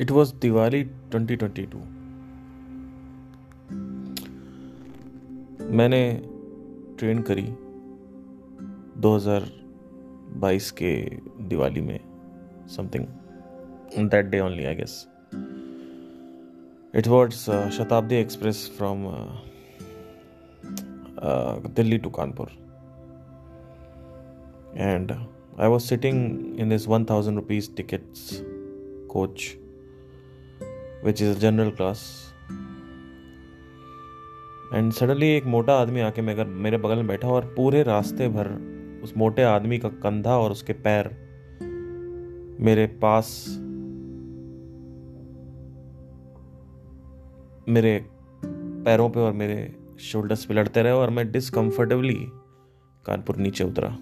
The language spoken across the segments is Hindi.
इट वॉज़ दिवाली 2022 मैंने ट्रेन करी 2022 के दिवाली में something that day only I guess it was Shatabdi express from Delhi to Kanpur and I was sitting in this one thousand rupees tickets coach is a general class. And suddenly एक मोटा आदमी आके मेरे मेरे बगल में बैठा और पूरे रास्ते भर उस मोटे आदमी का कंधा और उसके पैर मेरे पास, मेरे पैरों पे और मेरे शोल्डर्स पे लड़ते रहे और मैं डिसकंफर्टेबली कानपुर नीचे उतरा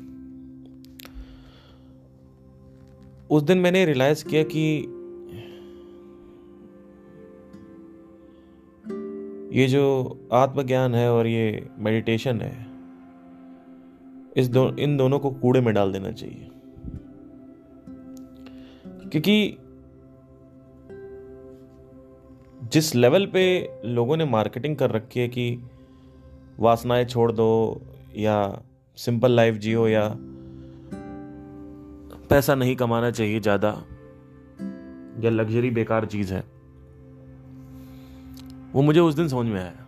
उस दिन मैंने रियलाइज़ किया कि ये जो आत्मज्ञान है और ये मेडिटेशन है, इस दो, इन दोनों को कूड़े में डाल देना चाहिए। क्योंकि जिस लेवल पे लोगों ने मार्केटिंग कर रखी है कि वासनाएँ छोड़ दो या सिंपल लाइफ जियो या पैसा नहीं कमाना चाहिए ज़्यादा, या लग्जरी बेकार चीज़ है वो मुझे उस दिन समझ में आया।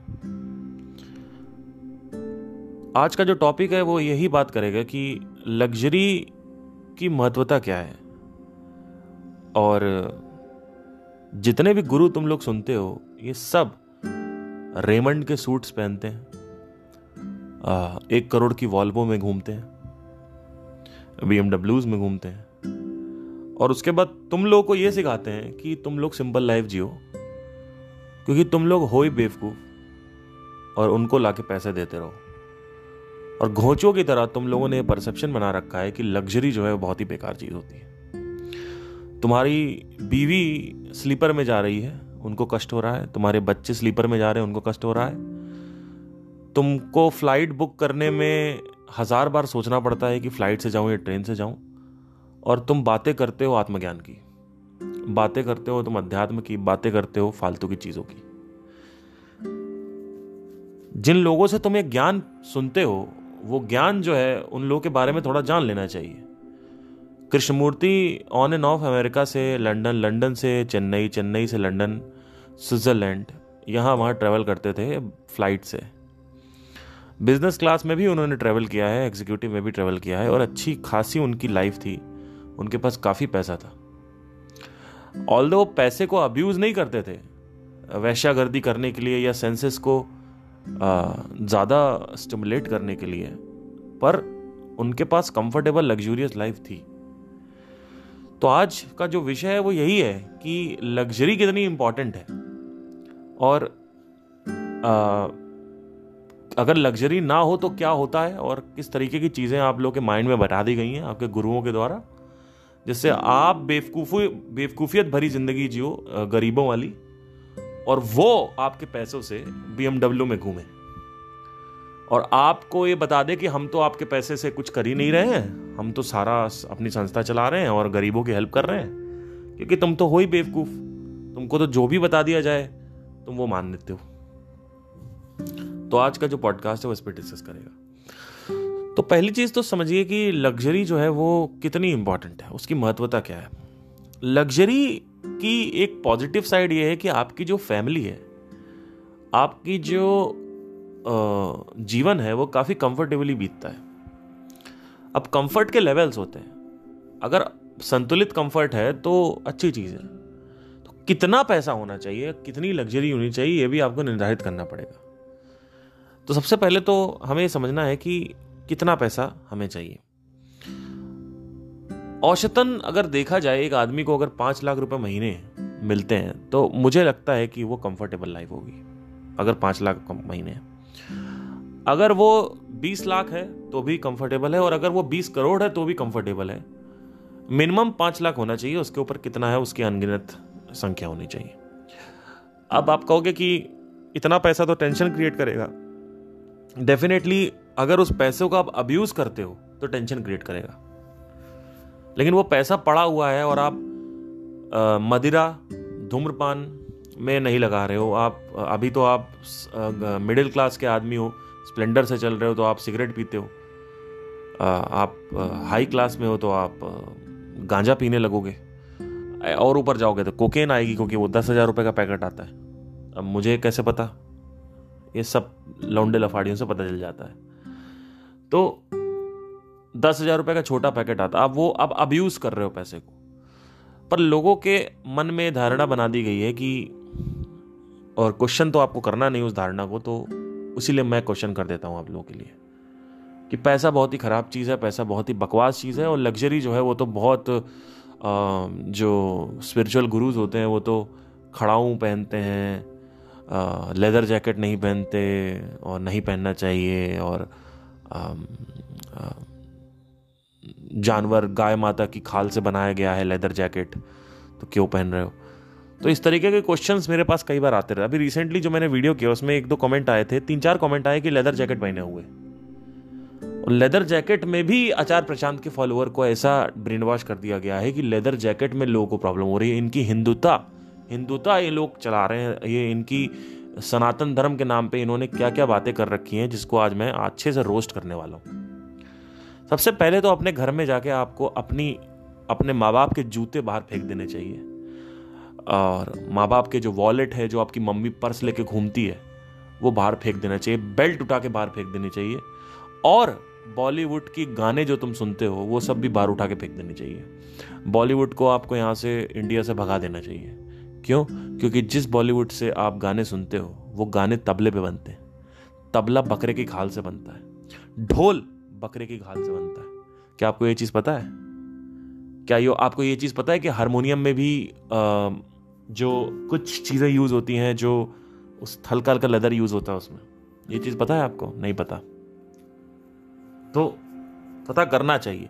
आज का जो टॉपिक है, वो यही बात करेगा कि लग्जरी की महत्वता क्या है। और जितने भी गुरु तुम लोग सुनते हो, ये सब रेमंड के सूट्स पहनते हैं। एक करोड़ की वॉल्वो में घूमते हैं। बी में घूमते हैं। और उसके बाद तुम लोग को ये सिखाते हैं कि तुम लोग सिंपल लाइफ जियो। क्योंकि तुम लोग हो ही बेवकूफ़ और उनको लाके पैसे देते रहो। और घोचों की तरह तुम लोगों ने परसेप्शन बना रखा है कि लग्जरी जो है वो बहुत ही बेकार चीज़ होती है। तुम्हारी बीवी स्लीपर में जा रही है, उनको कष्ट हो रहा है। तुम्हारे बच्चे स्लीपर में जा रहे हैं, उनको कष्ट हो रहा है। तुमको फ़्लाइट बुक करने में हज़ार बार सोचना पड़ता है कि फ़्लाइट से जाऊँ या ट्रेन से जाऊँ, और तुम बातें करते हो आत्मज्ञान की। बातें करते हो, तुम अध्यात्म की बातें करते हो, फालतू की चीज़ों की। जिन लोगों से तुम एक ज्ञान सुनते हो, वो ज्ञान जो है, उन लोगों के बारे में थोड़ा जान लेना चाहिए। Krishnamurthy on and off America से, लंदन लंदन से, चेन्नई चेन्नई से लंदन, स्विट्जरलैंड, यहाँ वहाँ ट्रेवल करते थे फ़्लाइट से। बिज़नेस क्लास में भी उन्होंने ट्रैवल किया है एग्जीक्यूटिव में भी ट्रैवल किया है, और अच्छी खासी उनकी लाइफ थी। उनके पास काफ़ी पैसा था। ऑल वो पैसे को अब्यूज़ नहीं करते थे वैश्यागर्दी करने के लिए या सेंसेस को ज़्यादा स्टिमुलेट करने के लिए पर उनके पास कंफर्टेबल लग्जूरियस लाइफ थी। तो आज का जो विषय है वो यही है कि लग्जरी कितनी इंपॉर्टेंट है। और आ, अगर लग्जरी ना हो तो क्या होता है और किस तरीके की चीज़ें आप लोग के माइंड में बता दी गई हैं आपके गुरुओं के द्वारा? जिससे आप बेवकूफ़ी, बेवकूफ़ियत भरी ज़िंदगी जियो गरीबों वाली, और वो आपके पैसों से बीएमडब्ल्यू में घूमे। और आपको ये बता दे कि हम तो आपके पैसे से कुछ कर ही नहीं रहे हैं। हम तो सारा अपनी संस्था चला रहे हैं और गरीबों की हेल्प कर रहे हैं। क्योंकि तुम तो हो ही बेवकूफ़। तुमको तो जो भी बता दिया जाए, तुम वो मान लेते हो। तो आज का जो पॉडकास्ट है, वो इस पर डिस्कस करेगा। तो पहली चीज़ तो समझिए कि लग्जरी जो है वो कितनी इंपॉर्टेंट है, उसकी महत्वता क्या है? लग्जरी की एक पॉजिटिव साइड ये है कि आपकी जो फैमिली है, आपकी जो जीवन है वो काफ़ी कंफर्टेबली बीतता है। अब कंफर्ट के लेवल्स होते हैं। अगर संतुलित कंफर्ट है तो अच्छी चीज़ है। तो कितना पैसा होना चाहिए, कितनी लग्जरी होनी चाहिए, ये भी आपको निर्धारित करना पड़ेगा। तो सबसे पहले तो हमें समझना है कि कितना पैसा हमें चाहिए। औसतन अगर देखा जाए, एक आदमी को अगर पाँच लाख रुपए महीने मिलते हैं तो मुझे लगता है कि वो कंफर्टेबल लाइफ होगी, अगर पाँच लाख महीने अगर वो बीस लाख है तो भी कंफर्टेबल है, और अगर वो बीस करोड़ है तो भी कंफर्टेबल है। मिनिमम पाँच लाख होना चाहिए, उसके ऊपर कितना है, उसकी अनगिनत संख्या होनी चाहिए। अब आप कहोगे कि इतना पैसा तो टेंशन क्रिएट करेगा। डेफिनेटली अगर उस पैसे को आप अब्यूज करते हो तो टेंशन क्रिएट करेगा। लेकिन वो पैसा पड़ा हुआ है और आप मदिरा, धूम्रपान में नहीं लगा रहे हो। आप, अभी तो आप मिडिल क्लास के आदमी हो स्प्लेंडर से चल रहे हो तो आप सिगरेट पीते हो। आप हाई क्लास में हो तो आप गांजा पीने लगोगे। और ऊपर जाओगे तो कोकेन आएगी, क्योंकि वो दस हज़ार रुपये का पैकेट आता है। अब मुझे कैसे पता? ये सब लौंडे लफाड़ियों से पता चल जाता है। तो दस हज़ार रुपये का छोटा पैकेट आता। अब वो अब अब्यूज़ कर रहे हो पैसे को। पर लोगों के मन में धारणा बना दी गई है कि, और क्वेश्चन तो आपको करना नहीं उस धारणा को तो इसीलिए मैं क्वेश्चन कर देता हूँ आप लोगों के लिए। कि पैसा बहुत ही ख़राब चीज़ है, पैसा बहुत ही बकवास चीज़ है, और लग्जरी जो है वो तो बहुत जो स्पिरिचुअल गुरुज होते हैं वो तो खड़ाऊँ पहनते हैं लेदर जैकेट नहीं पहनते, और नहीं पहनना चाहिए, और जानवर गाय माता की खाल से बनाया गया है लेदर जैकेट तो क्यों पहन रहे हो? तो इस तरीके के क्वेश्चंस मेरे पास कई बार आते रहे। अभी रिसेंटली जो मैंने वीडियो किया, उसमें एक दो कमेंट आए थे, तीन चार कमेंट आए कि लेदर जैकेट पहने हुए। और लेदर जैकेट में भी आचार प्रशांत के फॉलोअर को ऐसा ब्रेन वॉश कर दिया गया है कि लेदर जैकेट में लोगों को प्रॉब्लम हो रही है। इनकी हिंदुता हिंदुता ये लोग चला रहे हैं, ये इनकी सनातन धर्म के नाम पे इन्होंने क्या क्या बातें कर रखी हैं, जिसको आज मैं अच्छे से रोस्ट करने वाला हूँ। सबसे पहले तो अपने घर में जाके आपको अपनी, अपने माँ बाप के जूते बाहर फेंक देने चाहिए। और माँ बाप के जो वॉलेट है, जो आपकी मम्मी पर्स लेके घूमती है, वो बाहर फेंक देना चाहिए। बेल्ट उठा के बाहर फेंक देनी चाहिए। और बॉलीवुड की गाने जो तुम सुनते हो, वो सब भी बाहर उठा के फेंक देनी चाहिए। बॉलीवुड को आपको यहाँ से इंडिया से भगा देना चाहिए। क्यों? क्योंकि जिस बॉलीवुड से आप गाने सुनते हो वो गाने तबले पे बनते हैं। तबला बकरे की खाल से बनता है। ढोल बकरे की खाल से बनता है। क्या आपको ये चीज़ पता है? क्या यो आपको ये चीज़ पता है कि हारमोनियम में भी आ, जो कुछ चीज़ें यूज़ होती हैं जो उस हल्का हल्का लेदर यूज़ होता है उसमें ये चीज़ पता है आपको? नहीं पता। तो पता करना चाहिए।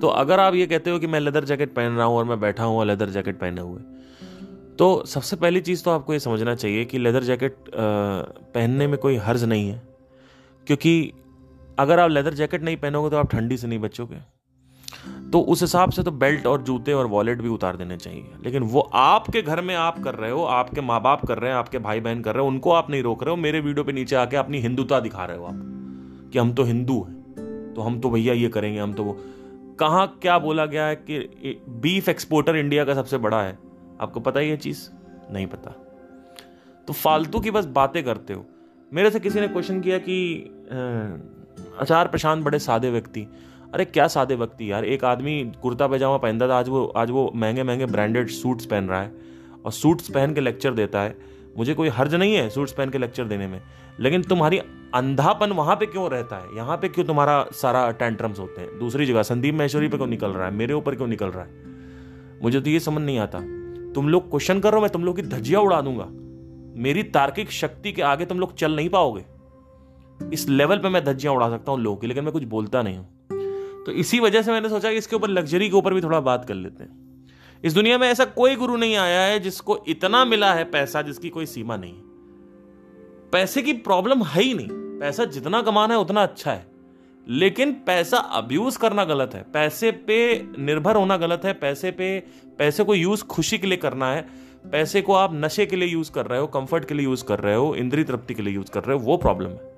तो अगर आप ये कहते हो कि मैं लेदर जैकेट पहन रहा हूँ और मैं बैठा हूँ लेदर जैकेट पहने हुए तो सबसे पहली चीज़ तो आपको ये समझना चाहिए कि लेदर जैकेट पहनने में कोई हर्ज नहीं है। क्योंकि अगर आप लेदर जैकेट नहीं पहनोगे तो आप ठंडी से नहीं बचोगे। तो उस हिसाब से तो बेल्ट और जूते और वॉलेट भी उतार देने चाहिए। लेकिन वो आपके घर में आप कर रहे हो, आपके माँ बाप कर रहे हैं, आपके भाई बहन कर रहे हो, उनको आप नहीं रोक रहे हो। मेरे वीडियो पे नीचे आके अपनी हिंदुता दिखा रहे हो आप, कि हम तो हिंदू हैं तो हम तो भैया ये करेंगे, हम तो वो। कहाँ क्या बोला गया है कि बीफ एक्सपोर्टर इंडिया का सबसे बड़ा है? आपको पता ही है चीज़? नहीं पता। तो फालतू की बस बातें करते हो। मेरे से किसी ने क्वेश्चन किया कि आचार प्रशांत बड़े सादे व्यक्ति। अरे क्या सादे व्यक्ति यार? एक आदमी कुर्ता पैजामा पहनता था, आज वो आज वो महँगे महँगे ब्रांडेड सूट्स पहन रहा है और सूट्स पहन के लेक्चर देता है। मुझे कोई हर्ज नहीं है सूट्स पहन के लेक्चर देने में। लेकिन तुम्हारी अंधापन वहाँ पे क्यों रहता है? यहाँ पे क्यों तुम्हारा सारा टेंट्रम्स होते हैं? दूसरी जगह, संदीप महेश्वरी पे क्यों निकल रहा है? मेरे ऊपर क्यों निकल रहा है? मुझे तो ये समझ नहीं आता। तुम लोग क्वेश्चन करो मैं तुम लोग की धज्जिया उड़ा दूँगा। मेरी तार्किक शक्ति के आगे तुम लोग चल नहीं पाओगे। इस लेवल पे मैं धज्जियाँ उड़ा सकता हूँ लोगों की, लेकिन मैं कुछ बोलता नहीं हूँ। तो इसी वजह से मैंने सोचा कि इसके ऊपर लग्जरी के ऊपर भी थोड़ा बात कर लेते हैं। इस दुनिया में ऐसा कोई गुरु नहीं आया है जिसको इतना मिला है पैसा जिसकी कोई सीमा नहीं पैसे की प्रॉब्लम है ही नहीं। पैसा जितना कमाना है, उतना अच्छा है। लेकिन पैसा अब्यूज करना गलत है। पैसे पे निर्भर होना गलत है। पैसे पे, पैसे को यूज़ खुशी के लिए करना है। पैसे को आप नशे के लिए यूज़ कर रहे हो कंफर्ट के लिए यूज़ कर रहे हो इंद्री तृप्ति के लिए यूज़ कर रहे हो, वो प्रॉब्लम है।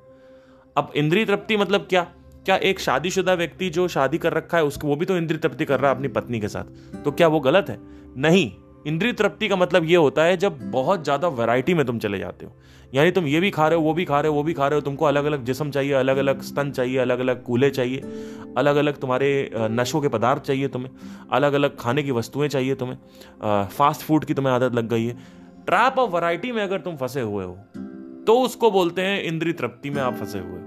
अब इंद्री तृप्ति मतलब क्या? क्या एक शादीशुदा व्यक्ति जो शादी कर रखा है, उसको वो भी तो इंद्री तृप्ति कर रहा है अपनी पत्नी के साथ? तो क्या वो गलत है? नहीं। इंद्री तृप्ति का मतलब ये होता है जब बहुत ज़्यादा वैरायटी में तुम चले जाते हो। यानी तुम ये भी खा रहे हो, वो भी खा रहे हो, वो भी खा रहे हो, तुमको अलग अलग जिसम चाहिए अलग अलग स्तन चाहिए अलग अलग कूले चाहिए अलग अलग तुम्हारे नशों के पदार्थ चाहिए तुम्हें अलग अलग खाने की वस्तुएँ चाहिए तुम्हें फास्ट फ़ूड की तुम्हें आदत लग गई है। ट्रैप ऑफ़ वैरायटी में अगर तुम फंसे हुए हो तो उसको बोलते हैं इंद्री तृप्ति में आप फंसे हुए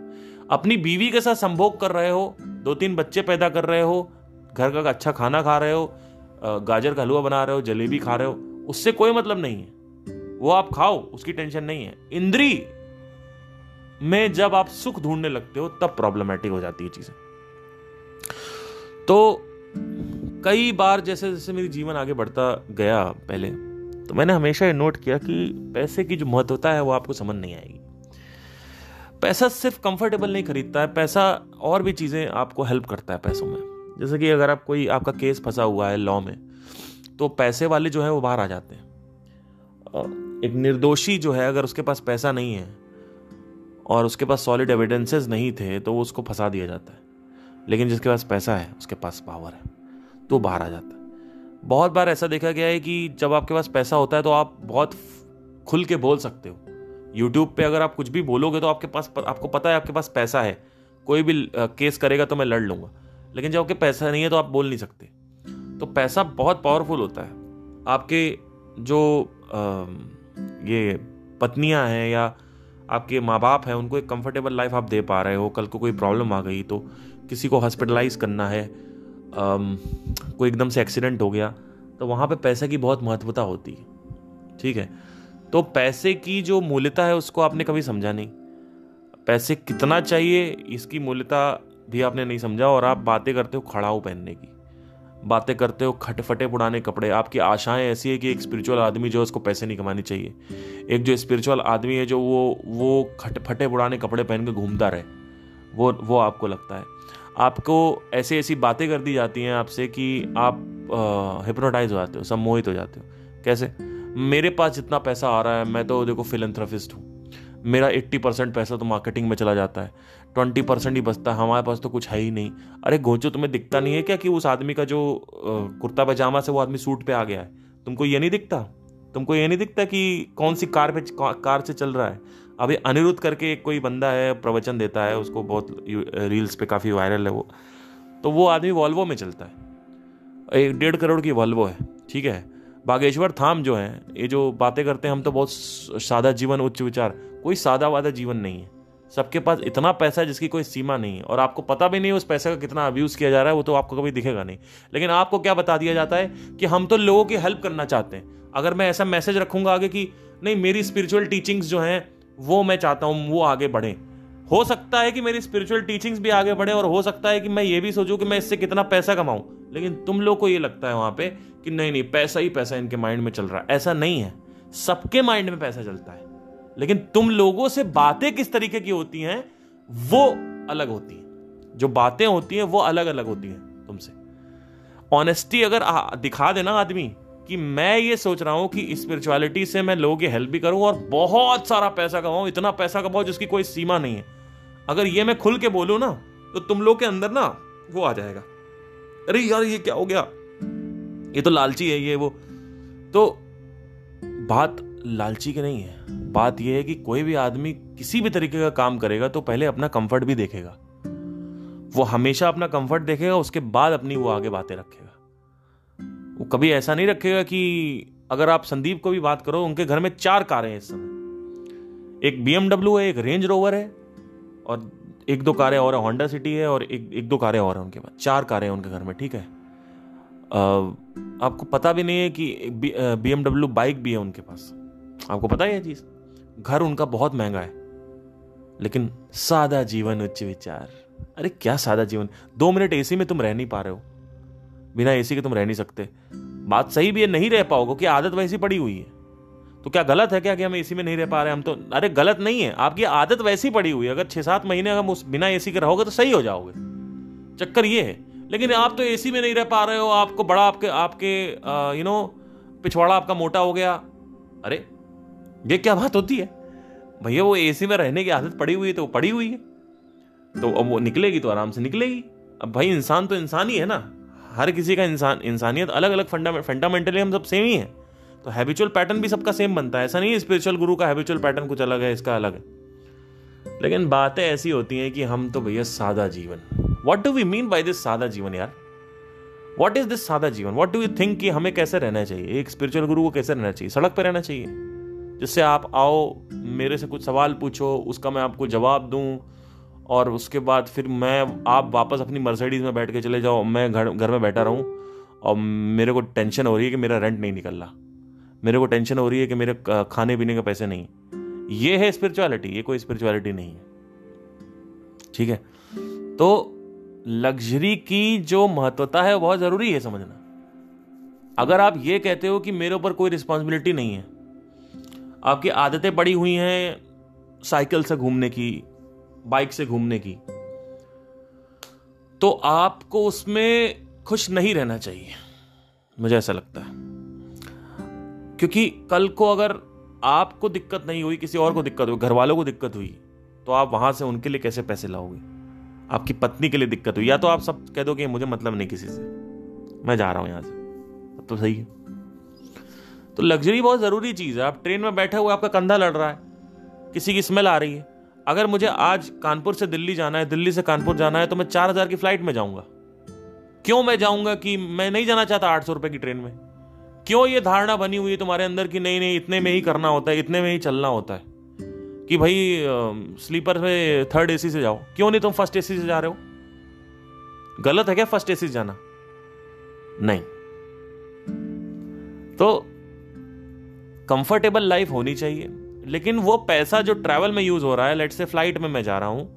अपनी बीवी के साथ संभोग कर रहे हो दो तीन बच्चे पैदा कर रहे हो, घर का अच्छा खाना खा रहे हो गाजर का हलवा बना रहे हो, जलेबी खा रहे हो, उससे कोई मतलब नहीं है। वो आप खाओ, उसकी टेंशन नहीं है। इंद्री, में जब आप सुख ढूँढने लगते हो, तब प्रॉब्लमेटिक हो जाती है चीज़ें। तो कई बार जैसे जैसे मेरी जीवन आगे बढ़ता गया पहले तो मैंने हमेशा ये नोट किया कि पैसे की जो महत्वता है, वो आपको समझ नहीं आएगी। पैसा सिर्फ़ कंफर्टेबल नहीं खरीदता है, पैसा और भी चीज़ें आपको हेल्प करता है पैसों में। जैसे कि अगर आप कोई आपका केस फंसा हुआ है लॉ में तो पैसे वाले जो है वो बाहर आ जाते हैं। एक निर्दोषी जो है, अगर उसके पास पैसा नहीं है और उसके पास सॉलिड एविडेंसेस नहीं थे तो उसको फंसा दिया जाता है। लेकिन जिसके पास पैसा है, उसके पास पावर है तो बाहर आ जाता है। बहुत बार ऐसा देखा गया है कि जब आपके पास पैसा होता है तो आप बहुत खुल के बोल सकते हो। यूट्यूब पे अगर आप कुछ भी बोलोगे तो आपके पास आपको पता है आपके पास पैसा है। कोई भी केस करेगा तो मैं लड़ लूँगा। लेकिन जब आपके पैसा नहीं है तो आप बोल नहीं सकते। तो पैसा बहुत पावरफुल होता है। आपके जो आ, ये पत्नियाँ हैं या आपके माँ बाप हैं उनको एक कंफर्टेबल लाइफ आप दे पा रहे हो। कल को कोई प्रॉब्लम आ गई तो किसी को हॉस्पिटलाइज करना है कोई एकदम से एक्सीडेंट हो गया तो वहाँ पे पैसे की बहुत महत्वता होती है। ठीक है? तो पैसे की जो मूल्यता है उसको आपने कभी समझा नहीं। पैसे कितना चाहिए इसकी मूल्यता भी आपने नहीं समझा और आप बातें करते हो खड़ाऊ पहनने की। बातें करते हो खटफटे पुराने कपड़े। आपकी आशाएँ ऐसी है कि एक स्पिरिचुअल आदमी जो है उसको पैसे नहीं कमानी चाहिए। एक जो स्पिरिचुअल आदमी है जो वो वो खटफटे पुराने कपड़े पहन के घूमता रहे, वो वो आपको लगता है। आपको ऐसी ऐसी बातें कर दी जाती हैं आपसे कि आप हिप्नोटाइज हो जाते हो, सम्मोहित हो जाते हो। कैसे? मेरे पास जितना पैसा आ रहा है, मैं तो देखो फिलेंथ्रफिस्ट हूँ। मेरा एट्टी परसेंट पैसा तो मार्केटिंग में चला जाता है। ट्वेंटी परसेंट ही बचता हमारे पास तो कुछ है ही नहीं। अरे गोचो तुम्हें दिखता नहीं है क्या कि उस आदमी का जो कुर्ता पैजामा से वो आदमी सूट पे आ गया है? तुमको ये नहीं दिखता? तुमको ये नहीं दिखता कि कौन सी कार पे कार से चल रहा है? अभी अनिरुद्ध करके कोई बंदा है, प्रवचन देता है, उसको बहुत रील्स पे काफ़ी वायरल है वो। तो वो आदमी वॉल्वो में चलता है। एक डेढ़ करोड़ की वॉल्वो है, ठीक है? बागेश्वर थाम जो है, ये जो बातें करते हैं, हम तो बहुत सादा जीवन, उच्च विचार। कोई सादा वादा जीवन नहीं है। सबके पास इतना पैसा है जिसकी कोई सीमा नहीं है। और आपको पता भी नहीं है उस पैसे का कितना अब्यूज़ किया जा रहा है, वो तो आपको कभी दिखेगा नहीं। लेकिन आपको क्या बता दिया जाता है कि हम तो लोगों की हेल्प करना चाहते हैं। अगर मैं ऐसा मैसेज रखूँगा आगे कि, नहीं, मेरी स्पिरिचुअल टीचिंग्स जो हैं, वो मैं चाहता हूँ, वो आगे बढ़ें। हो सकता है कि मेरी स्पिरिचुअल टीचिंग्स भी आगे बढ़े और हो सकता है कि मैं ये भी सोचूं कि मैं इससे कितना पैसा कमाऊं। लेकिन तुम लोग को ये लगता है वहाँ पे कि नहीं नहीं, पैसा ही पैसा इनके माइंड में चल रहा है। ऐसा नहीं है। सबके माइंड में पैसा चलता है। लेकिन तुम लोगों से बातें किस तरीके की होती हैं वो अलग होती हैं। जो बातें होती हैं वो अलग अलग होती हैं तुमसे। ऑनेस्टी अगर आ, दिखा देना आदमी कि मैं ये सोच रहा हूँ कि स्पिरिचुअलिटी से मैं लोगों की हेल्प भी करूँ और बहुत सारा पैसा कमाऊं इतना पैसा कमाऊं जिसकी कोई सीमा नहीं है। अगर ये मैं खुल के बोलूँ ना तो तुम लोग के अंदर ना वो आ जाएगा। अरे यार ये क्या हो गया? ये तो लालची है ये वो। तो बात लालची की नहीं है। बात यह है कि कोई भी आदमी किसी भी तरीके का काम करेगा तो पहले अपना कंफर्ट भी देखेगा। वो हमेशा अपना कंफर्ट देखेगा उसके बाद अपनी वो आगे बातें रखेगा। वो कभी ऐसा नहीं रखेगा कि अगर आप संदीप को भी बात करो उनके घर में चार कारें हैं इस समय। एक बीएमडब्ल्यू है एक रेंज रोवर है और एक दो कारें और होंडा सिटी है और एक एक दो कारें और है उनके पास। चार कारें हैं उनके घर में ठीक है? आ, आपको पता भी नहीं है कि बीएमडब्ल्यू बाइक भी है उनके पास। आपको पता है ये चीज़? घर उनका बहुत महँगा है, लेकिन सादा जीवन, उच्च विचार। अरे क्या सादा जीवन? दो मिनट एसी में तुम रह नहीं पा रहे हो। बिना एसी के तुम रह नहीं सकते। बात सही भी है, नहीं रह पाओगे कि आदत वैसी पड़ी हुई है। तो क्या गलत है क्या कि हम एसी में नहीं रह पा रहे हम तो अरे गलत नहीं है। आपकी आदत वैसी पड़ी हुई है। अगर छह सात महीने हम उस, बिना एसी के रहोगे तो सही हो जाओगे। चक्कर ये है। लेकिन आप तो एसी में नहीं रह पा रहे हो। आपको बड़ा आपके आपके यू नो पिछवाड़ा आपका मोटा हो गया। अरे ये क्या बात होती है? भैया, वो एसी में रहने की आदत पड़ी हुई है तो वो पड़ी हुई है। तो अब वो निकलेगी तो आराम से निकलेगी। अब भाई, इंसान तो इंसान ही है ना। हर किसी का इंसान, इंसानियत अलग अलग फंडामेंटली हम सब सेम ही है। तो हैबिचुअल पैटर्न भी सबका सेम बनता है। ऐसा नहीं है स्पिरिचुअल गुरु का हैबिचुअल पैटर्न कुछ अलग है, इसका अलग है। लेकिन बातें ऐसी होती हैं कि हम तो भैया सादा जीवन। What do we mean by this सादा जीवन यार? वॉट इज़ दिस सादा जीवन? वॉट डू यू थिंक कि हमें कैसे रहना चाहिए? एक स्पिरिचुअल गुरु को कैसे रहना चाहिए? सड़क पर रहना चाहिए। जिससे आप आओ, मेरे से कुछ सवाल पूछो, उसका मैं आपको जवाब दूँ, और उसके बाद फिर मैं, आप वापस अपनी मर्सिडीज़ में बैठ के चले जाओ। मैं घर घर में बैठा रहूँ, और मेरे को टेंशन हो रही है कि मेरा रेंट नहीं निकल रहा। मेरे को टेंशन हो रही है कि मेरे खाने पीने के पैसे नहीं। ये है स्पिरिचुअलिटी ये कोई स्पिरिचुअलिटी नहीं है। ठीक है? तो लग्जरी की जो महत्वता है बहुत ज़रूरी है, समझना। अगर आप ये कहते हो कि मेरे ऊपर कोई रिस्पॉन्सिबिलिटी नहीं है आपकी आदतें पड़ी हुई हैं साइकिल से घूमने की, बाइक से घूमने की तो आपको उसमें खुश नहीं रहना चाहिए। मुझे ऐसा लगता है। क्योंकि कल को अगर आपको दिक्कत नहीं हुई, किसी और को दिक्कत हुई घर वालों को दिक्कत हुई तो आप वहाँ से उनके लिए कैसे पैसे लाओगे? आपकी पत्नी के लिए दिक्कत हुई, या तो आप सब कह दो कि मुझे मतलब नहीं किसी से। मैं जा रहा हूँ यहाँ से। तो सही है। तो लग्जरी बहुत ज़रूरी चीज़ है। आप ट्रेन में बैठे हुए, आपका कंधा लड़ रहा है। किसी की स्मेल आ रही है। अगर मुझे आज कानपुर से दिल्ली जाना है, दिल्ली से कानपुर जाना है तो मैं चार हज़ार की फ़्लाइट में जाऊँगा। क्यों मैं जाऊँगा कि मैं नहीं जाना चाहता आठ सौ रुपए की ट्रेन में? क्यों ये धारणा बनी हुई है तुम्हारे अंदर कि नहीं नहीं, इतने में ही करना होता है, इतने में ही चलना होता है? कि भाई स्लीपर में थर्ड एसी से जाओ। क्यों नहीं तुम फ़र्स्ट एसी से जा रहे हो? गलत है क्या फ़र्स्ट एसी से जाना? नहीं। तो कंफर्टेबल लाइफ होनी चाहिए। लेकिन वो पैसा जो ट्रैवल में यूज़ हो रहा है लेट से फ़्लाइट में मैं जा रहा हूँ,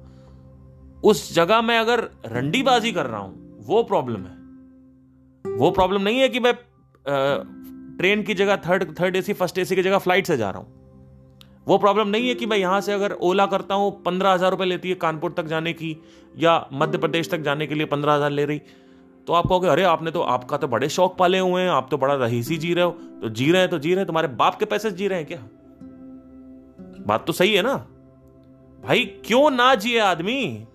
उस जगह में अगर रंडीबाजी कर रहा हूँ, वो प्रॉब्लम है। वो प्रॉब्लम नहीं है कि मैं ट्रेन की जगह third third AC first AC की जगह फ़्लाइट से जा रहा हूँ। वो प्रॉब्लम नहीं है कि मैं यहाँ से अगर ओला करता हूँ, पंद्रह हज़ार रुपए लेती है कानपुर तक जाने की, या मध्य प्रदेश तक जाने के लिए पंद्रह हज़ार ले रही। तो आप कहोगे, अरे, आपने तो आपका तो बड़े शौक पाले हुए हैं, आप तो बड़ा रहीसी जी रहे हो तो जी रहे हैं तो जी रहे हैं, तुम्हारे बाप के पैसे जी रहे हैं क्या? बात तो सही है ना? भाई, क्यों ना जिए आदमी?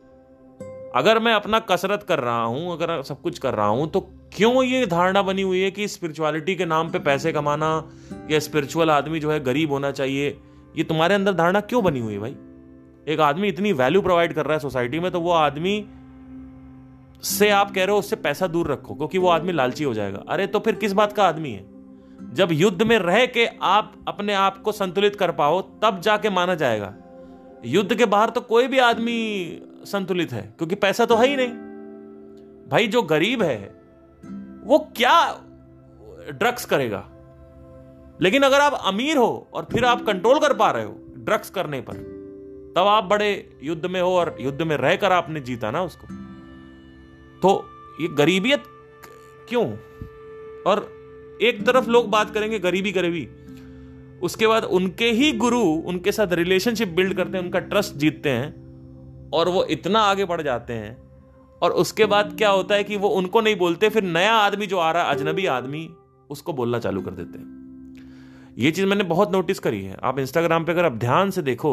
अगर मैं अपना कसरत कर रहा हूँ, अगर सब कुछ कर रहा हूँ तो क्यों ये धारणा बनी हुई है कि स्पिरिचुअलिटी के नाम पे पैसे कमाना या स्पिरिचुअल आदमी जो है गरीब होना चाहिए? ये तुम्हारे अंदर धारणा क्यों बनी हुई है भाई? एक आदमी इतनी वैल्यू प्रोवाइड कर रहा है सोसाइटी में तो वो आदमी से आप कह रहे हो, उससे पैसा दूर रखो, क्योंकि वो आदमी लालची हो जाएगा। अरे तो फिर किस बात का आदमी है? जब युद्ध में रह के आप अपने आप को संतुलित कर पाओ, तब जाके माना जाएगा। युद्ध के बाहर तो कोई भी आदमी संतुलित है, क्योंकि पैसा तो है ही नहीं। भाई, जो गरीब है, वो क्या ड्रग्स करेगा? लेकिन अगर आप अमीर हो और फिर आप कंट्रोल कर पा रहे हो ड्रग्स करने पर, तब आप बड़े युद्ध में हो और युद्ध में रहकर आपने जीता ना उसको। तो ये गरीबियत क्यों? और एक तरफ़ लोग बात करेंगे गरीबी गरीबी। उसके बाद उनके ही गुरु उनके साथ रिलेशनशिप बिल्ड करते हैं, उनका ट्रस्ट जीतते हैं और वो इतना आगे बढ़ जाते हैं। और उसके बाद क्या होता है कि वो उनको नहीं बोलते, फिर नया आदमी जो आ रहा है, अजनबी आदमी, उसको बोलना चालू कर देते हैं। ये चीज़ मैंने बहुत नोटिस करी है। आप इंस्टाग्राम पे अगर आप ध्यान से देखो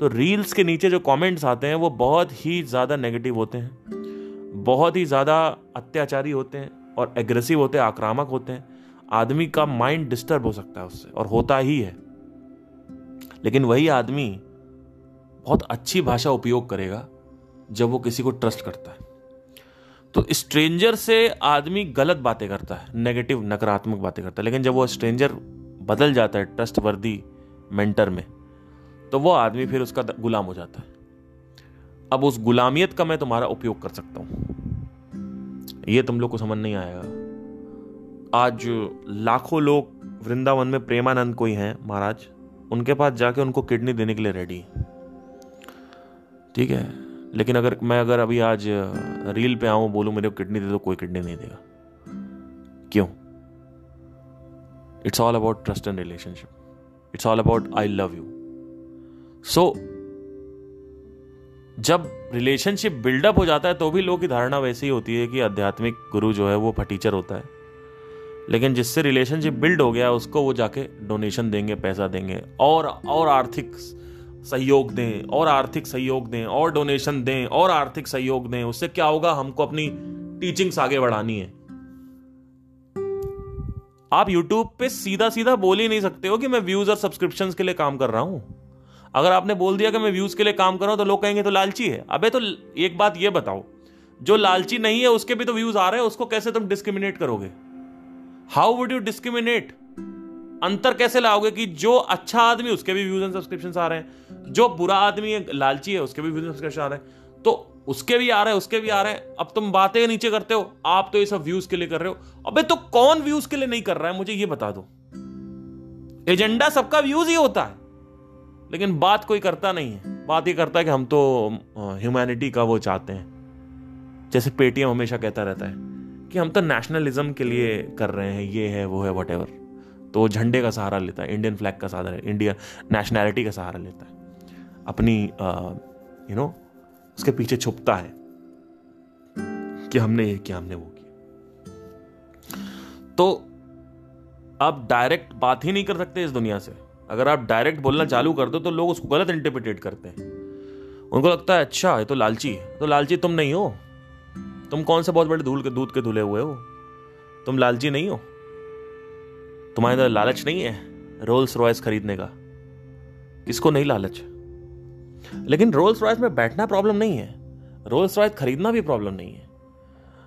तो रील्स के नीचे जो कमेंट्स आते हैं, वो बहुत ही ज़्यादा नेगेटिव होते हैं। बहुत ही ज़्यादा अत्याचारी होते हैं और एग्रेसिव होते हैं, आक्रामक होते हैं। आदमी का माइंड डिस्टर्ब हो सकता है उससे, और होता ही है। लेकिन वही आदमी बहुत अच्छी भाषा उपयोग करेगा जब वो किसी को ट्रस्ट करता है। तो स्ट्रेंजर से आदमी गलत बातें करता है नेगेटिव नकारात्मक बातें करता है। लेकिन जब वो स्ट्रेंजर बदल जाता है ट्रस्ट वर्दी मेंटर में तो वो आदमी फिर उसका गुलाम हो जाता है। अब उस गुलामियत का मैं तुम्हारा उपयोग कर सकता हूँ। ये तुम लोग को समझ नहीं आएगा। आज लाखों लोग वृंदावन में प्रेमानंद कोई हैं महाराज। उनके पास जाके उनको किडनी देने के लिए रेडी ठीक है? लेकिन अगर मैं अगर अभी आज रील पे आऊँ, बोलूँ, मेरे को किडनी दे दो, कोई किडनी नहीं देगा। क्यों? It's all about trust and relationship it's all about I love you so जब रिलेशनशिप बिल्डअप हो जाता है तो भी लोगों की धारणा वैसी ही होती है कि आध्यात्मिक गुरु जो है वो फटीचर होता है। लेकिन जिससे रिलेशनशिप बिल्ड हो गया, उसको वो जाके डोनेशन देंगे, पैसा देंगे, और और आर्थिक सहयोग दें, और आर्थिक सहयोग दें, और डोनेशन दें, और आर्थिक सहयोग दें, उससे क्या होगा, हमको अपनी टीचिंग्स आगे बढ़ानी है। आप YouTube पे सीधा सीधा बोल ही नहीं सकते हो कि मैं व्यूज़ और सब्सक्रिप्शन के लिए काम कर रहा हूँ। अगर आपने बोल दिया कि मैं व्यूज़ के लिए काम कर रहा हूँ तो लोग कहेंगे तो लालची है। अबे तो एक बात ये बताओ, जो लालची नहीं है, उसके भी तो व्यूज़ आ रहे हैं, उसको कैसे तुम डिस्क्रिमिनेट करोगे? हाउ वुड यू डिस्क्रिमिनेट अंतर कैसे लाओगे कि जो अच्छा आदमी, उसके भी व्यूज़ एंड सब्सक्रिप्शन आ रहे हैं, जो बुरा आदमी है, लालची है, उसके भी व्यूज़ एंड सब्सक्रिप्शन आ रहे हैं। तो उसके भी आ रहे हैं, उसके भी आ रहे हैं। अब तुम बातें नीचे करते हो, आप तो ये सब व्यूज़ के लिए कर रहे हो। अबे तो कौन व्यूज़ के लिए नहीं कर रहा है? मुझे ये बता दो। एजेंडा सबका व्यूज़ ही होता है। लेकिन बात कोई करता नहीं है। बात ये करता है कि हम तो ह्यूमैनिटी का वो चाहते हैं। जैसे पेटीएम हमेशा कहता रहता है कि हम तो नेशनलिज्म के लिए कर रहे हैं, ये है, वो है वट तो झंडे का सहारा लेता है इंडियन फ्लैग का सहारा इंडिया नेशनैलिटी का सहारा लेता है। अपनी यू नो उसके पीछे छुपता है कि हमने ये किया, हमने वो किया। तो आप डायरेक्ट बात ही नहीं कर सकते इस दुनिया से। अगर आप डायरेक्ट बोलना चालू कर दो तो लोग उसको गलत इंटरप्रिटेट करते हैं। उनको लगता है अच्छा ये तो लालची है। तो लालची तुम नहीं हो। तुम कौन से बहुत बड़े धूल के, दूध के धुले हुए हो? तुम लालची नहीं हो। तुम्हारे अंदर लालच नहीं है रोल्स रॉयस खरीदने का। किसको नहीं लालच? लेकिन रोल्स रॉयस में बैठना प्रॉब्लम नहीं है। रोल्स रॉयस खरीदना भी प्रॉब्लम नहीं है।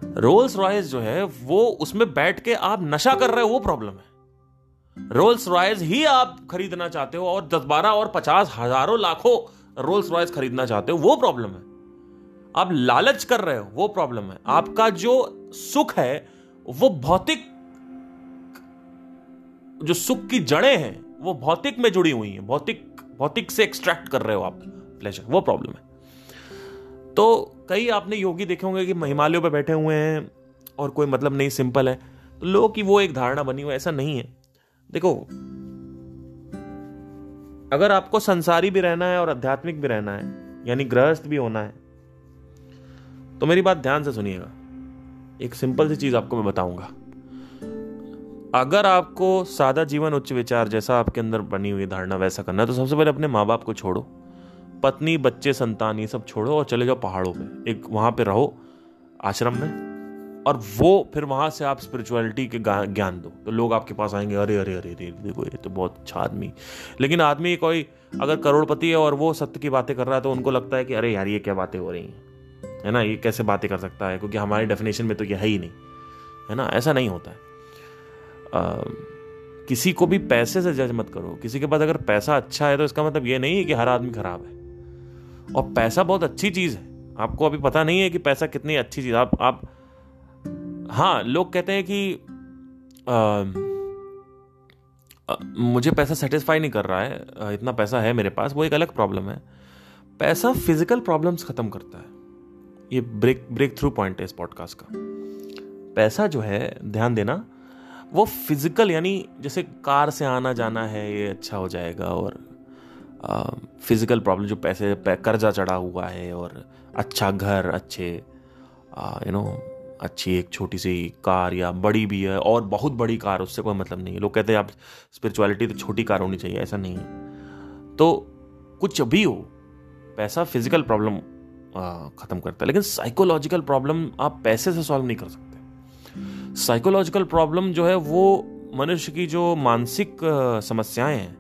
रोल्स रॉयस जो है, वो उसमें बैठ के आप नशा कर रहे हो, वो प्रॉब्लम है। रोल्स रॉयस ही आप खरीदना चाहते हो और दस बारह और पचास हज़ारों लाखों रोल्स रॉयस खरीदना चाहते हो, वो प्रॉब्लम है। आप लालच कर रहे हो, वो प्रॉब्लम है। आपका जो सुख है, वो भौतिक, जो सुख की जड़ें हैं, वो भौतिक में जुड़ी हुई हैं। भौतिक भौतिक से एक्सट्रैक्ट कर रहे हो आप प्लेजर वो प्रॉब्लम है। तो कई आपने योगी देखे होंगे कि हिमालयों पर बैठे हुए हैं और कोई मतलब नहीं सिंपल है। तो लोगों की वो एक धारणा बनी हुई ऐसा नहीं है। देखो, अगर आपको संसारी भी रहना है और आध्यात्मिक भी रहना है, यानी गृहस्थ भी होना है तो मेरी बात ध्यान से सुनिएगा। एक सिंपल सी चीज़ आपको मैं बताऊँगा। अगर आपको सादा जीवन उच्च विचार जैसा आपके अंदर बनी हुई धारणा वैसा करना है तो सबसे पहले अपने माँ बाप को छोड़ो। पत्नी, बच्चे, संतान, ये सब छोड़ो और चले जाओ पहाड़ों पे। एक वहाँ पे रहो, आश्रम में। और वो फिर वहाँ से आप स्पिरिचुअलिटी के ज्ञान दो। तो लोग आपके पास आएँगे अरे अरे अरे अरे देखो ये तो बहुत अच्छा आदमी। लेकिन आदमी कोई अगर करोड़पति है और वो सत्य की बातें कर रहा है तो उनको लगता है कि अरे यार ये क्या बातें हो रही हैं? है ना? ये कैसे बातें कर सकता है? क्योंकि हमारे डेफिनेशन में तो यह है ही नहीं। है ना? ऐसा नहीं होता है। आ, किसी को भी पैसे से जज मत करो। किसी के पास अगर पैसा अच्छा है तो इसका मतलब ये नहीं है कि हर आदमी खराब है। और पैसा बहुत अच्छी चीज़ है। आपको अभी पता नहीं है कि पैसा कितनी अच्छी चीज़ आप आप हाँ लोग कहते हैं कि आ, आ, मुझे पैसा सेटिस्फाई नहीं कर रहा है इतना पैसा है मेरे पास वो एक अलग प्रॉब्लम है। पैसा फ़िज़िकल प्रॉब्लम्स खत्म करता है। ये ब्रेक ब्रेक थ्रू पॉइंट है इस पॉडकास्ट का। पैसा जो है ध्यान देना वो फ़िज़िकल यानी जैसे कार से आना जाना है ये अच्छा हो जाएगा और फ़िज़िकल प्रॉब्लम जो पैसे कर्जा चढ़ा हुआ है और अच्छा घर अच्छे यू नो अच्छी एक छोटी सी कार या बड़ी भी है, और बहुत बड़ी कार, उससे कोई मतलब नहीं है। लोग कहते हैं, आप स्पिरिचुअलिटी तो छोटी कार होनी चाहिए। ऐसा नहीं है। तो कुछ भी हो, पैसा फ़िज़िकल प्रॉब्लम ख़त्म करता है। लेकिन साइकोलॉजिकल प्रॉब्लम आप पैसे से सॉल्व नहीं कर सकते। साइकोलॉजिकल प्रॉब्लम जो है, वो मनुष्य की जो मानसिक समस्याएँ हैं,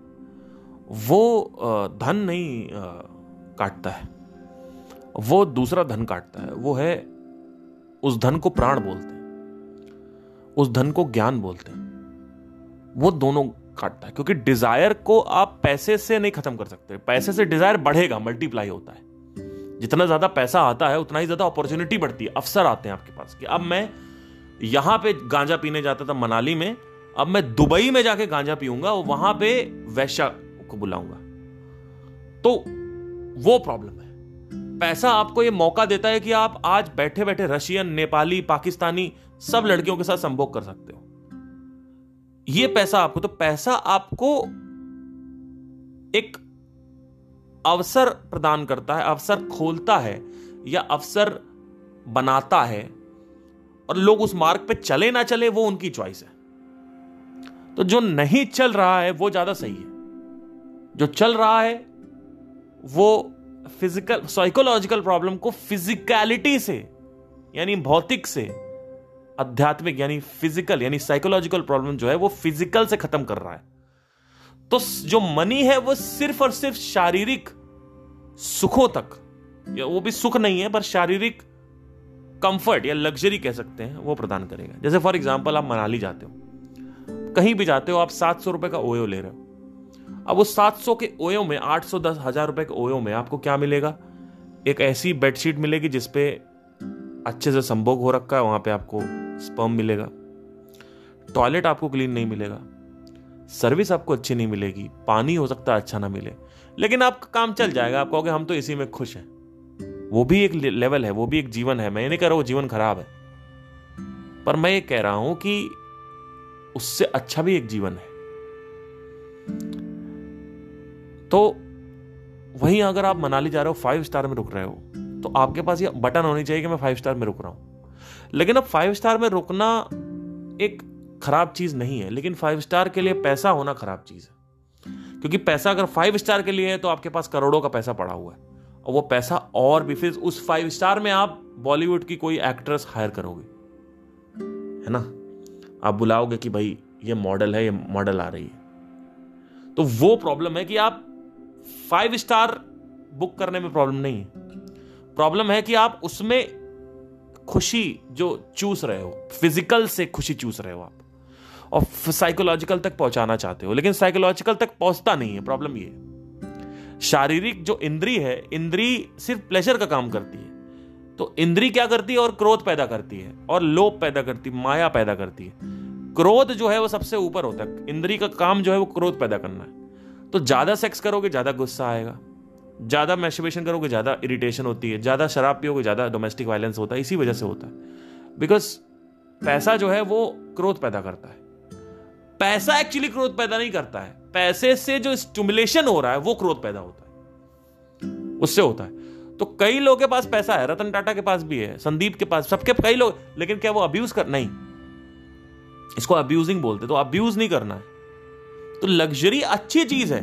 वो धन नहीं काटता है। वो दूसरा धन काटता है। वो है उस धन को प्राण बोलते हैं। उस धन को ज्ञान बोलते हैं। वो दोनों काटता है, क्योंकि डिज़ायर को आप पैसे से नहीं खत्म कर सकते। पैसे से डिज़ायर बढ़ेगा मल्टीप्लाई होता है। जितना ज़्यादा पैसा आता है, उतना ही ज़्यादा अपॉर्चुनिटी बढ़ती है, अवसर आते हैं आपके पास कि अब मैं यहाँ पे गांजा पीने जाता था मनाली में, अब मैं दुबई में जाके गांजा पीऊँगा वहाँ पे वैश्या को बुलाऊँगा। तो वो प्रॉब्लम है। पैसा आपको ये मौका देता है कि आप आज बैठे बैठे रशियन, नेपाली, पाकिस्तानी सब लड़कियों के साथ संभोग कर सकते हो। ये पैसा आपको तो पैसा आपको एक अवसर प्रदान करता है, अवसर खोलता है या अवसर बनाता है और लोग उस मार्ग पे चले ना चले, वो उनकी चॉइस है। तो जो नहीं चल रहा है, वो ज़्यादा सही है। जो चल रहा है, वो फ़िज़िकल साइकोलॉजिकल प्रॉब्लम को फिजिकलिटी से, यानी भौतिक से, आध्यात्मिक, यानी फ़िज़िकल यानी साइकोलॉजिकल प्रॉब्लम जो है, वो फ़िज़िकल से खत्म कर रहा है। तो जो मनी है, वो सिर्फ़ और सिर्फ़ शारीरिक सुखों तक, या वो भी सुख नहीं है, पर शारीरिक कंफर्ट या लग्जरी कह सकते हैं, वो प्रदान करेगा। जैसे फॉर एग्ज़ाम्पल आप मनाली जाते हो। कहीं भी जाते हो, आप सात सौ रुपए का ओयो ले रहे हो। अब उस 700 के ओयो में 800 दस हज़ार रुपए के ओयो में आपको क्या मिलेगा? एक ऐसी बेडशीट मिलेगी जिसपे अच्छे से संभोग हो रखा है, वहाँ पे आपको स्पर्म मिलेगा। टॉयलेट आपको क्लीन नहीं मिलेगा। सर्विस आपको अच्छी नहीं मिलेगी। पानी हो सकता है अच्छा ना मिले। लेकिन आपका काम चल जाएगा, आप कहोगे, हम तो इसी में खुश हैं। वो भी एक लेवल है, वो भी एक जीवन है। मैं ये नहीं कह रहा वो जीवन खराब है। पर मैं ये कह रहा हूँ कि उससे अच्छा भी एक जीवन है। तो वहीं अगर आप मनाली जा रहे हो फाइव स्टार में रुक रहे हो तो आपके पास ये बटन होनी चाहिए कि मैं फाइव स्टार में रुक रहा हूँ। लेकिन अब फाइव स्टार में रुकना एक खराब चीज़ नहीं है, लेकिन फाइव स्टार के लिए पैसा होना खराब चीज़ है। क्योंकि पैसा अगर फाइव स्टार के लिए है तो आपके पास करोड़ों का पैसा पड़ा हुआ है। और वो पैसा और भी, फिर उस फाइव स्टार में आप बॉलीवुड की कोई एक्ट्रेस हायर करोगे। है ना? आप बुलाओगे कि भाई, ये मॉडल है, ये मॉडल आ रही है। तो वो प्रॉब्लम है कि आप फाइव स्टार बुक करने में प्रॉब्लम नहीं है। प्रॉब्लम है कि आप उसमें खुशी जो चूस रहे हो, फ़िज़िकल से खुशी चूस रहे हो आप, और साइकोलॉजिकल तक पहुंचाना चाहते हो। लेकिन साइकोलॉजिकल तक पहुँचता नहीं है, प्रॉब्लम ये शारीरिक जो इंद्री है, इंद्री सिर्फ़ प्लेजर का काम करती है। तो इंद्री क्या करती है? और क्रोध पैदा करती है, और लोभ पैदा करती है, माया पैदा करती है। क्रोध जो है वो सबसे ऊपर होता है। इंद्री का काम जो है वो क्रोध पैदा करना है। तो ज़्यादा सेक्स करोगे, ज़्यादा गुस्सा आएगा। ज़्यादा मैस्टिवेशन करोगे, ज़्यादा इरिटेशन होती है। ज़्यादा शराब पियोगे, ज़्यादा डोमेस्टिक वायलेंस होता है। इसी वजह से होता है। बिकॉज़ पैसा जो है, वो क्रोध पैदा करता है। पैसा एक्चुअली क्रोध पैदा नहीं करता है। पैसे से जो स्टिमुलेशन हो रहा है, वो क्रोध पैदा होता है। उससे होता है। तो कई लोगों के पास पैसा है, रतन टाटा के पास भी है, संदीप के पास, सबके, कई लोग, लेकिन क्या वो अब्यूज कर, नहीं। इसको अब्यूजिंग बोलते तो अब्यूज नहीं करना है। तो लग्जरी अच्छी चीज़ है।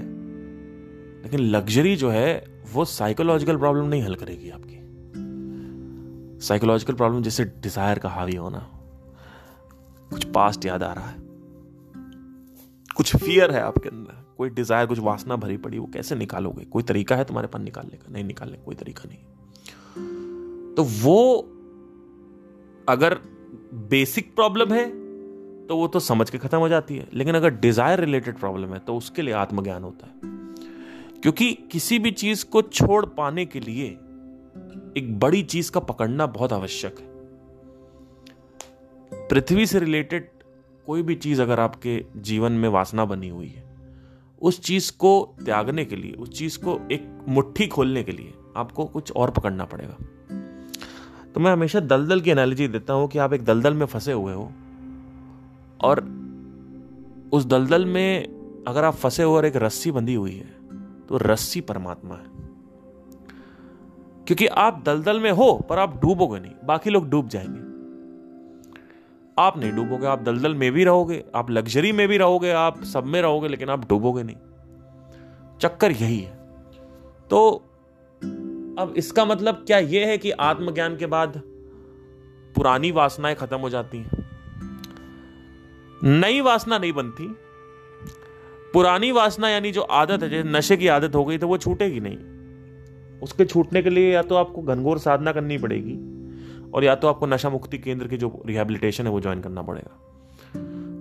लेकिन लग्जरी जो है, वो साइकोलॉजिकल प्रॉब्लम नहीं हल करेगी आपकी। साइकोलॉजिकल प्रॉब्लम जैसे डिज़ायर का हावी होना, कुछ पास्ट याद आ रहा है। कुछ फियर है आपके अंदर, कोई डिज़ायर कुछ वासना भरी पड़ी, वो कैसे निकालोगे? कोई तरीका है तुम्हारे पास निकालने का? नहीं निकालने कोई तरीका नहीं। तो वो अगर बेसिक प्रॉब्लम है तो वो तो समझ के खत्म हो जाती है। लेकिन अगर डिज़ायर रिलेटेड प्रॉब्लम है तो उसके लिए आत्मज्ञान होता है। क्योंकि किसी भी चीज़ को छोड़ पाने के लिए एक बड़ी चीज़ का पकड़ना बहुत आवश्यक है। पृथ्वी से रिलेटेड कोई भी चीज़ अगर आपके जीवन में वासना बनी हुई है, उस चीज़ को त्यागने के लिए, उस चीज़ को एक मुट्ठी खोलने के लिए आपको कुछ और पकड़ना पड़ेगा। तो मैं हमेशा दलदल की एनालॉजी देता हूँ कि आप एक दलदल में फंसे हुए हो और उस दलदल में अगर आप फंसे हो और एक रस्सी बंधी हुई है तो रस्सी परमात्मा है। क्योंकि आप दलदल में हो, पर आप डूबोगे नहीं। बाकी लोग डूब जाएँगे। आप नहीं डूबोगे, आप दलदल में भी रहोगे, आप लग्जरी में भी रहोगे, आप सब में रहोगे, लेकिन आप डूबोगे नहीं। चक्कर यही है। तो अब इसका मतलब क्या यह है कि आत्मज्ञान के बाद पुरानी वासनाएँ खत्म हो जाती हैं? नई वासना नहीं बनती। पुरानी वासना यानी जो आदत है, जैसे नशे की आदत हो गई तो वो छूटेगी नहीं। उसके छूटने के लिए या तो आपको घनघोर साधना करनी पड़ेगी, और या तो आपको नशा मुक्ति केंद्र की जो रिहेबिलिटेशन है, वो ज्वाइन करना पड़ेगा।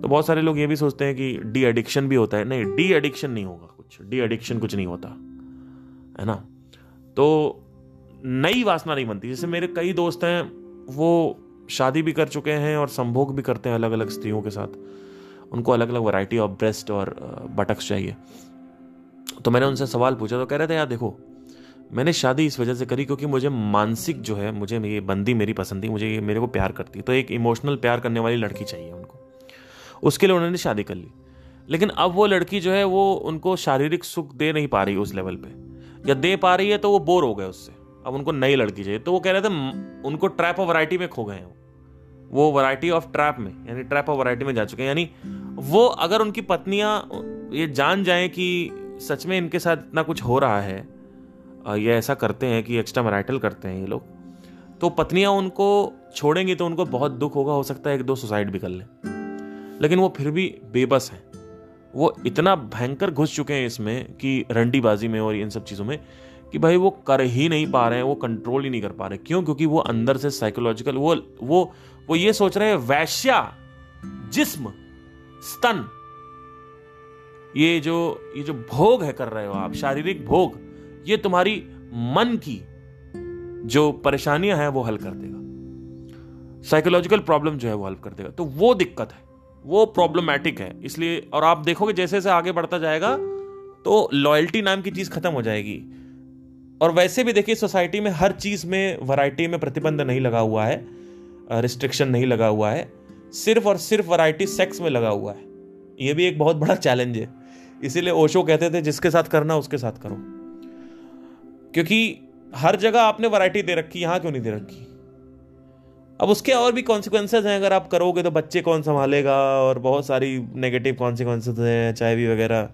तो बहुत सारे लोग ये भी सोचते हैं कि डी एडिक्शन भी होता है। नहीं डी एडिक्शन नहीं होगा कुछ। डी एडिक्शन कुछ नहीं होता, है ना? तो नई वासना नहीं बनती। जैसे मेरे कई दोस्त हैं, वो शादी भी कर चुके हैं और संभोग भी करते हैं अलग अलग स्त्रियों के साथ। उनको अलग अलग वैरायटी ऑफ़ ब्रेस्ट और बटक्स चाहिए। तो मैंने उनसे सवाल पूछा तो कह रहे थे, यार देखो, मैंने शादी इस वजह से करी क्योंकि मुझे मानसिक जो है, मुझे ये बंदी मेरी पसंद थी, मुझे ये मेरे को प्यार करती तो एक इमोशनल प्यार करने वाली लड़की चाहिए उनको। उसके लिए उन्होंने शादी कर ली। लेकिन अब वो लड़की जो है, वो उनको शारीरिक सुख दे नहीं पा रही उस लेवल पे। या दे पा रही है तो वो बोर हो गए उससे। अब उनको नई लड़की चाहिए। तो वो कह रहे थे उनको ट्रैप ऑफ़ वराइटी में खो गए हैं वो वराइटी ऑफ़ ट्रैप में, यानी ट्रैप ऑफ़ वराइटी में जा चुके हैं। यानी वो अगर उनकी पत्नियाँ, ये जान जाए कि सच में इनके साथ इतना कुछ हो रहा है ये ऐसा करते हैं कि एक्स्ट्रा मैराइटल करते हैं ये लोग तो पत्नियाँ उनको छोड़ेंगी तो उनको बहुत दुख होगा, हो सकता है एक दो सुसाइड भी कर ले। लेकिन वो फिर भी बेबस हैं। वो इतना भयंकर घुस चुके हैं इसमें कि रंडीबाजी में और इन सब चीज़ों में कि भाई वो कर ही नहीं पा रहे हैं, वो कंट्रोल ही नहीं कर पा रहे क्यों? क्योंकि वो अंदर से साइकोलॉजिकल वो वो वो ये सोच रहे हैं, वैश्या, जिस्म, स्तन। ये जो ये जो भोग है कर रहे हो आप, शारीरिक भोग, ये तुम्हारी मन की जो परेशानियाँ हैं, वो हल कर देगा। साइकोलॉजिकल प्रॉब्लम जो है, वो हल कर देगा। तो वो दिक्कत है, वो प्रॉब्लमैटिक है। इसलिए, और आप देखोगे, जैसे जैसे आगे बढ़ता जाएगा तो लॉयल्टी नाम की चीज़ खत्म हो जाएगी। और वैसे भी देखिए सोसाइटी में हर चीज़ में वैरायटी में प्रतिबंध नहीं लगा हुआ है। रिस्ट्रिक्शन नहीं लगा हुआ है। सिर्फ़ और सिर्फ़ वैरायटी सेक्स में लगा हुआ है। ये भी एक बहुत बड़ा चैलेंज है। इसीलिए ओशो कहते थे जिसके साथ करना उसके साथ करो। क्योंकि हर जगह आपने वैरायटी दे रखी यहाँ क्यों नहीं दे रखी? अब उसके और भी कॉन्सिक्वेंसेज हैं। अगर आप करोगे तो बच्चे कौन संभालेगा? और बहुत सारी नेगेटिव कॉन्सिक्वेंसेज हैं चाय भी वगैरह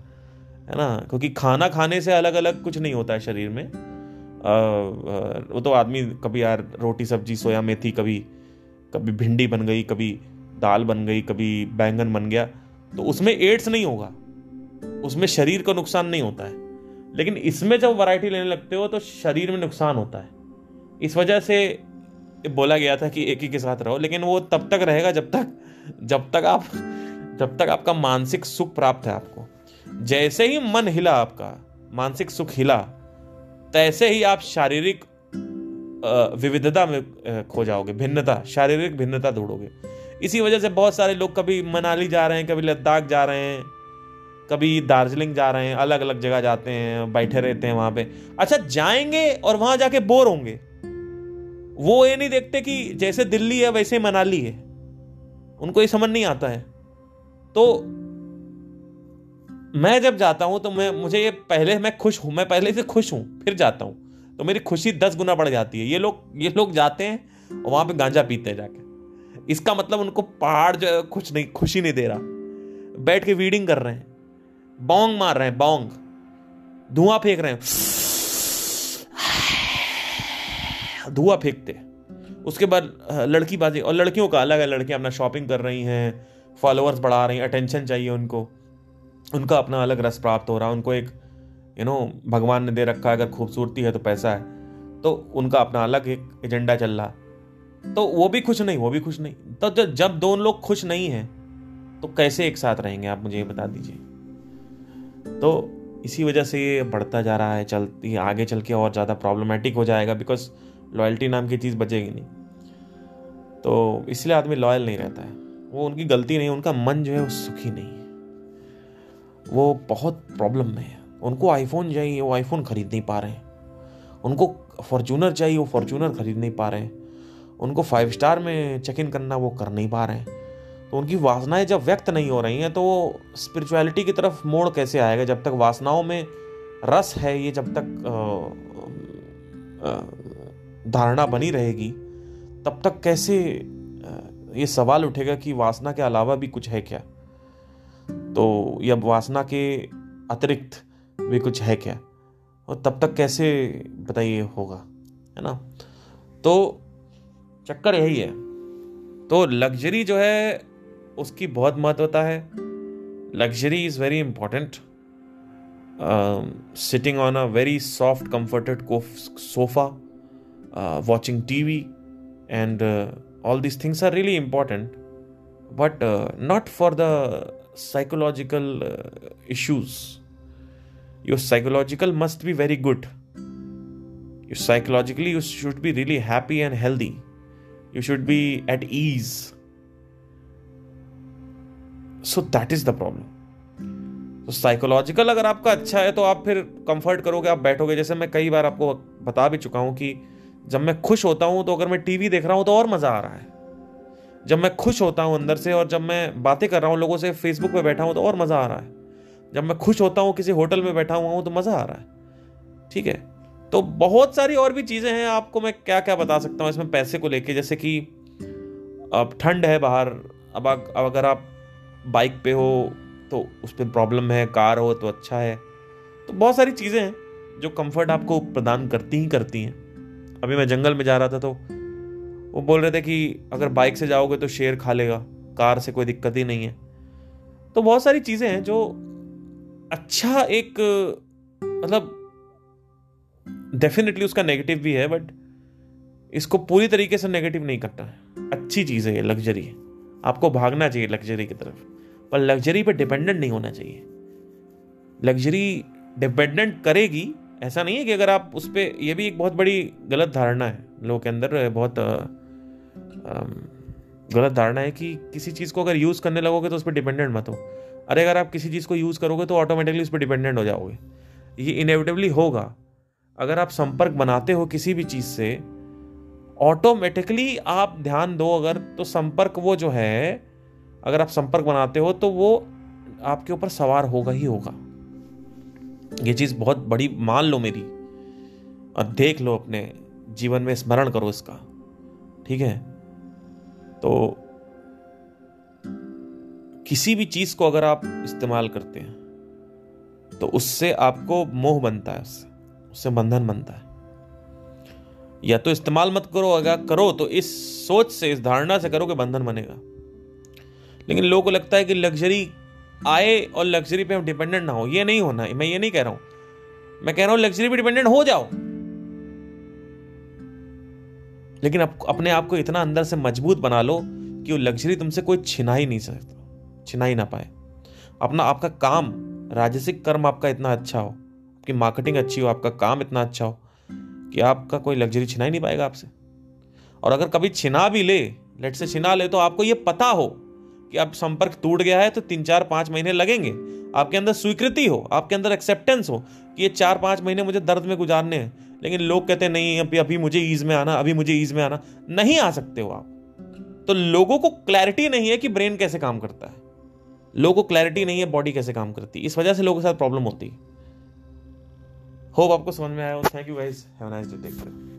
है ना? क्योंकि खाना खाने से अलग अलग कुछ नहीं होता है शरीर में। आ, वो तो आदमी कभी यार रोटी सब्ज़ी सोया मेथी कभी कभी भिंडी बन गई, कभी दाल बन गई, कभी बैंगन बन गया तो उसमें एड्स नहीं होगा। उसमें शरीर को नुकसान नहीं होता है। लेकिन इसमें जब वैरायटी लेने लगते हो तो शरीर में नुकसान होता है। इस वजह से बोला गया था कि एक ही के साथ रहो, लेकिन वो तब तक रहेगा जब तक जब तक आप, जब तक आपका मानसिक सुख प्राप्त है आपको। जैसे ही मन हिला आपका, मानसिक सुख हिला, तैसे ही आप शारीरिक विविधता में खो जाओगे, भिन्नता, शारीरिक भिन्नता ढूंढोगे। इसी वजह से बहुत सारे लोग कभी मनाली जा रहे हैं, कभी लद्दाख जा रहे हैं, कभी दार्जिलिंग जा रहे हैं अलग अलग जगह जाते हैं, बैठे रहते हैं वहाँ पे। अच्छा जाएँगे और वहाँ जाके बोर होंगे। वो ये नहीं देखते कि जैसे दिल्ली है, वैसे मनाली है। उनको ये समझ नहीं आता है। तो मैं जब जाता हूँ तो मैं, मुझे ये पहले, मैं खुश हूँ, मैं पहले से खुश हूँ, फिर जाता हूँ। तो मेरी खुशी दस गुना बढ़ जाती है। ये लोग ये लोग जाते हैं और वहाँ पे गांजा पीते हैं जाके। इसका मतलब उनको पहाड़ जो कुछ नहीं, खुशी नहीं दे रहा। बैठ के वीडिंग कर रहे हैं। बोंग मार रहे हैं, बोंग। धुआँ फेंक रहे हैं। धुआँ फेंकते उसके बाद लड़की बाजी और लड़कियों का अलग है। लड़कियाँ अपना शॉपिंग कर रही हैं फॉलोअर्स बढ़ा रही हैं अटेंशन चाहिए उनको। उनका अपना अलग रस प्राप्त हो रहा है। उनको एक यू नो भगवान ने दे रखा है, अगर खूबसूरती है तो पैसा है। तो उनका अपना अलग एक एजेंडा चल रहा। तो वो भी खुश नहीं, वो भी खुश नहीं। तो जब दोनों लोग खुश नहीं हैं तो कैसे एक साथ रहेंगे? आप मुझे ये बता दीजिए। तो इसी वजह से ये बढ़ता जा रहा है, चलती, आगे चल के और ज़्यादा प्रॉब्लमेटिक हो जाएगा बिकॉज़ लॉयल्टी नाम की चीज़ बचेगी नहीं। तो इसलिए आदमी लॉयल नहीं रहता है। वो उनकी गलती नहीं, उनका मन जो है वो सुखी नहीं है। वो बहुत प्रॉब्लम में है। उनको आईफोन चाहिए, वो आईफोन खरीद नहीं पा रहे हैं। उनको फॉर्चूनर चाहिए, वो फॉर्चूनर खरीद नहीं पा रहे हैं। उनको फाइव स्टार में चेक इन करना, वो कर नहीं पा रहे हैं। तो उनकी वासनाएँ जब व्यक्त नहीं हो रही हैं तो वो स्पिरिचुअलिटी की तरफ़ मोड़ कैसे आएगा? जब तक वासनाओं में रस है, ये जब तक धारणा बनी रहेगी, तब तक कैसे ये सवाल उठेगा कि वासना के अलावा भी कुछ है क्या? तो या वासना के अतिरिक्त भी कुछ है क्या? और तब तक कैसे, बताइए, होगा, है ना? तो चक्कर यही है। तो लग्जरी जो है, उसकी बहुत महत्वता है। Luxury is very important sitting on a very soft comforted sofa watching T V and all these things are really important but not for the psychological issues Your psychological must be very good. You psychologically, you should be really happy and healthy. You should be at ease. So that is the problem. तो साइकोलॉजिकल अगर आपका अच्छा है तो आप फिर कंफर्ट करोगे, आप बैठोगे जैसे मैं कई बार आपको बता भी चुका हूँ कि जब मैं खुश होता हूँ तो अगर मैं टीवी देख रहा हूँ तो और मज़ा आ रहा है जब मैं खुश होता हूँ अंदर से, और जब मैं बातें कर रहा हूँ, लोगों से फेसबुक पे बैठा हूँ तो और मज़ा आ रहा है जब मैं खुश होता हूँ, किसी होटल में बैठा हुआ हूँ तो मज़ा आ रहा है। ठीक है? तो बहुत सारी और भी चीज़ें हैं, आपको मैं क्या क्या बता सकता हूँ इसमें पैसे को लेके? जैसे कि अब ठंड है बाहर, अब अब अगर आप बाइक पे हो तो उस पर प्रॉब्लम है, कार हो तो अच्छा है। तो बहुत सारी चीज़ें हैं, जो कंफर्ट आपको प्रदान करती ही करती हैं। अभी मैं जंगल में जा रहा था तो वो बोल रहे थे कि अगर बाइक से जाओगे तो शेर खा लेगा, कार से कोई दिक्कत ही नहीं है। तो बहुत सारी चीज़ें हैं, जो अच्छा एक मतलब डेफिनेटली उसका नेगेटिव भी है बट इसको पूरी तरीके से नेगेटिव नहीं करना है। अच्छी चीज़ है ये लग्जरी है। आपको भागना चाहिए लग्जरी की तरफ़। पर लग्जरी पे डिपेंडेंट नहीं होना चाहिए। लग्जरी डिपेंडेंट करेगी ऐसा नहीं है कि अगर आप उस पर यह भी एक बहुत बड़ी गलत धारणा है लोगों के अंदर बहुत आ, आ, गलत धारणा है कि किसी चीज़ को अगर यूज़ करने लगोगे तो उस पर डिपेंडेंट मत हो। अरे अगर आप किसी चीज़ को यूज़ करोगे तो ऑटोमेटिकली उस पर डिपेंडेंट हो जाओगे। ये इनएविटेबली होगा। अगर आप संपर्क बनाते हो किसी भी चीज़ से ऑटोमेटिकली आप ध्यान दो अगर तो संपर्क वो जो है, अगर आप संपर्क बनाते हो तो वो आपके ऊपर सवार होगा ही होगा। ये चीज़ बहुत बड़ी, मान लो मेरी, और देख लो अपने जीवन में स्मरण करो इसका। ठीक है? तो किसी भी चीज़ को अगर आप इस्तेमाल करते हैं तो उससे आपको मोह बनता है उससे उससे बंधन बनता है। या तो इस्तेमाल मत करो, अगर करो तो इस सोच से, इस धारणा से करो कि बंधन बनेगा। लेकिन लोगों को लगता है कि लग्जरी आए और लग्जरी पे हम डिपेंडेंट ना हो। ये नहीं होना मैं ये नहीं कह रहा हूँ। मैं कह रहा हूँ, लग्जरी पे डिपेंडेंट हो जाओ। लेकिन आप, अपने आप को इतना अंदर से मज़बूत बना लो कि वो लग्जरी तुमसे कोई छिना ही नहीं सकता। छिना ही ना पाए। अपना आपका काम, राजसिक कर्म आपका इतना अच्छा हो, आपकी मार्केटिंग अच्छी हो, आपका काम इतना अच्छा हो, कि आपका कोई लग्जरी छिना ही नहीं पाएगा आपसे। और अगर कभी छिना भी ले लेट से छिना ले तो आपको ये पता हो कि अब संपर्क टूट गया है तो तीन चार पाँच महीने लगेंगे। आपके अंदर स्वीकृति हो, आपके अंदर एक्सेप्टेंस हो कि ये चार पाँच महीने मुझे दर्द में गुजारने हैं। लेकिन लोग कहते हैं, नहीं, अभी अभी मुझे ईज में आना, अभी मुझे ईज में आना। नहीं आ सकते हो आप। तो लोगों को क्लैरिटी नहीं है कि ब्रेन कैसे काम करता है। लोगों को क्लैरिटी नहीं है बॉडी कैसे काम करती इस वजह से लोगों के साथ प्रॉब्लम होती है। होप आपको समझ में आया thank you guys have nice take care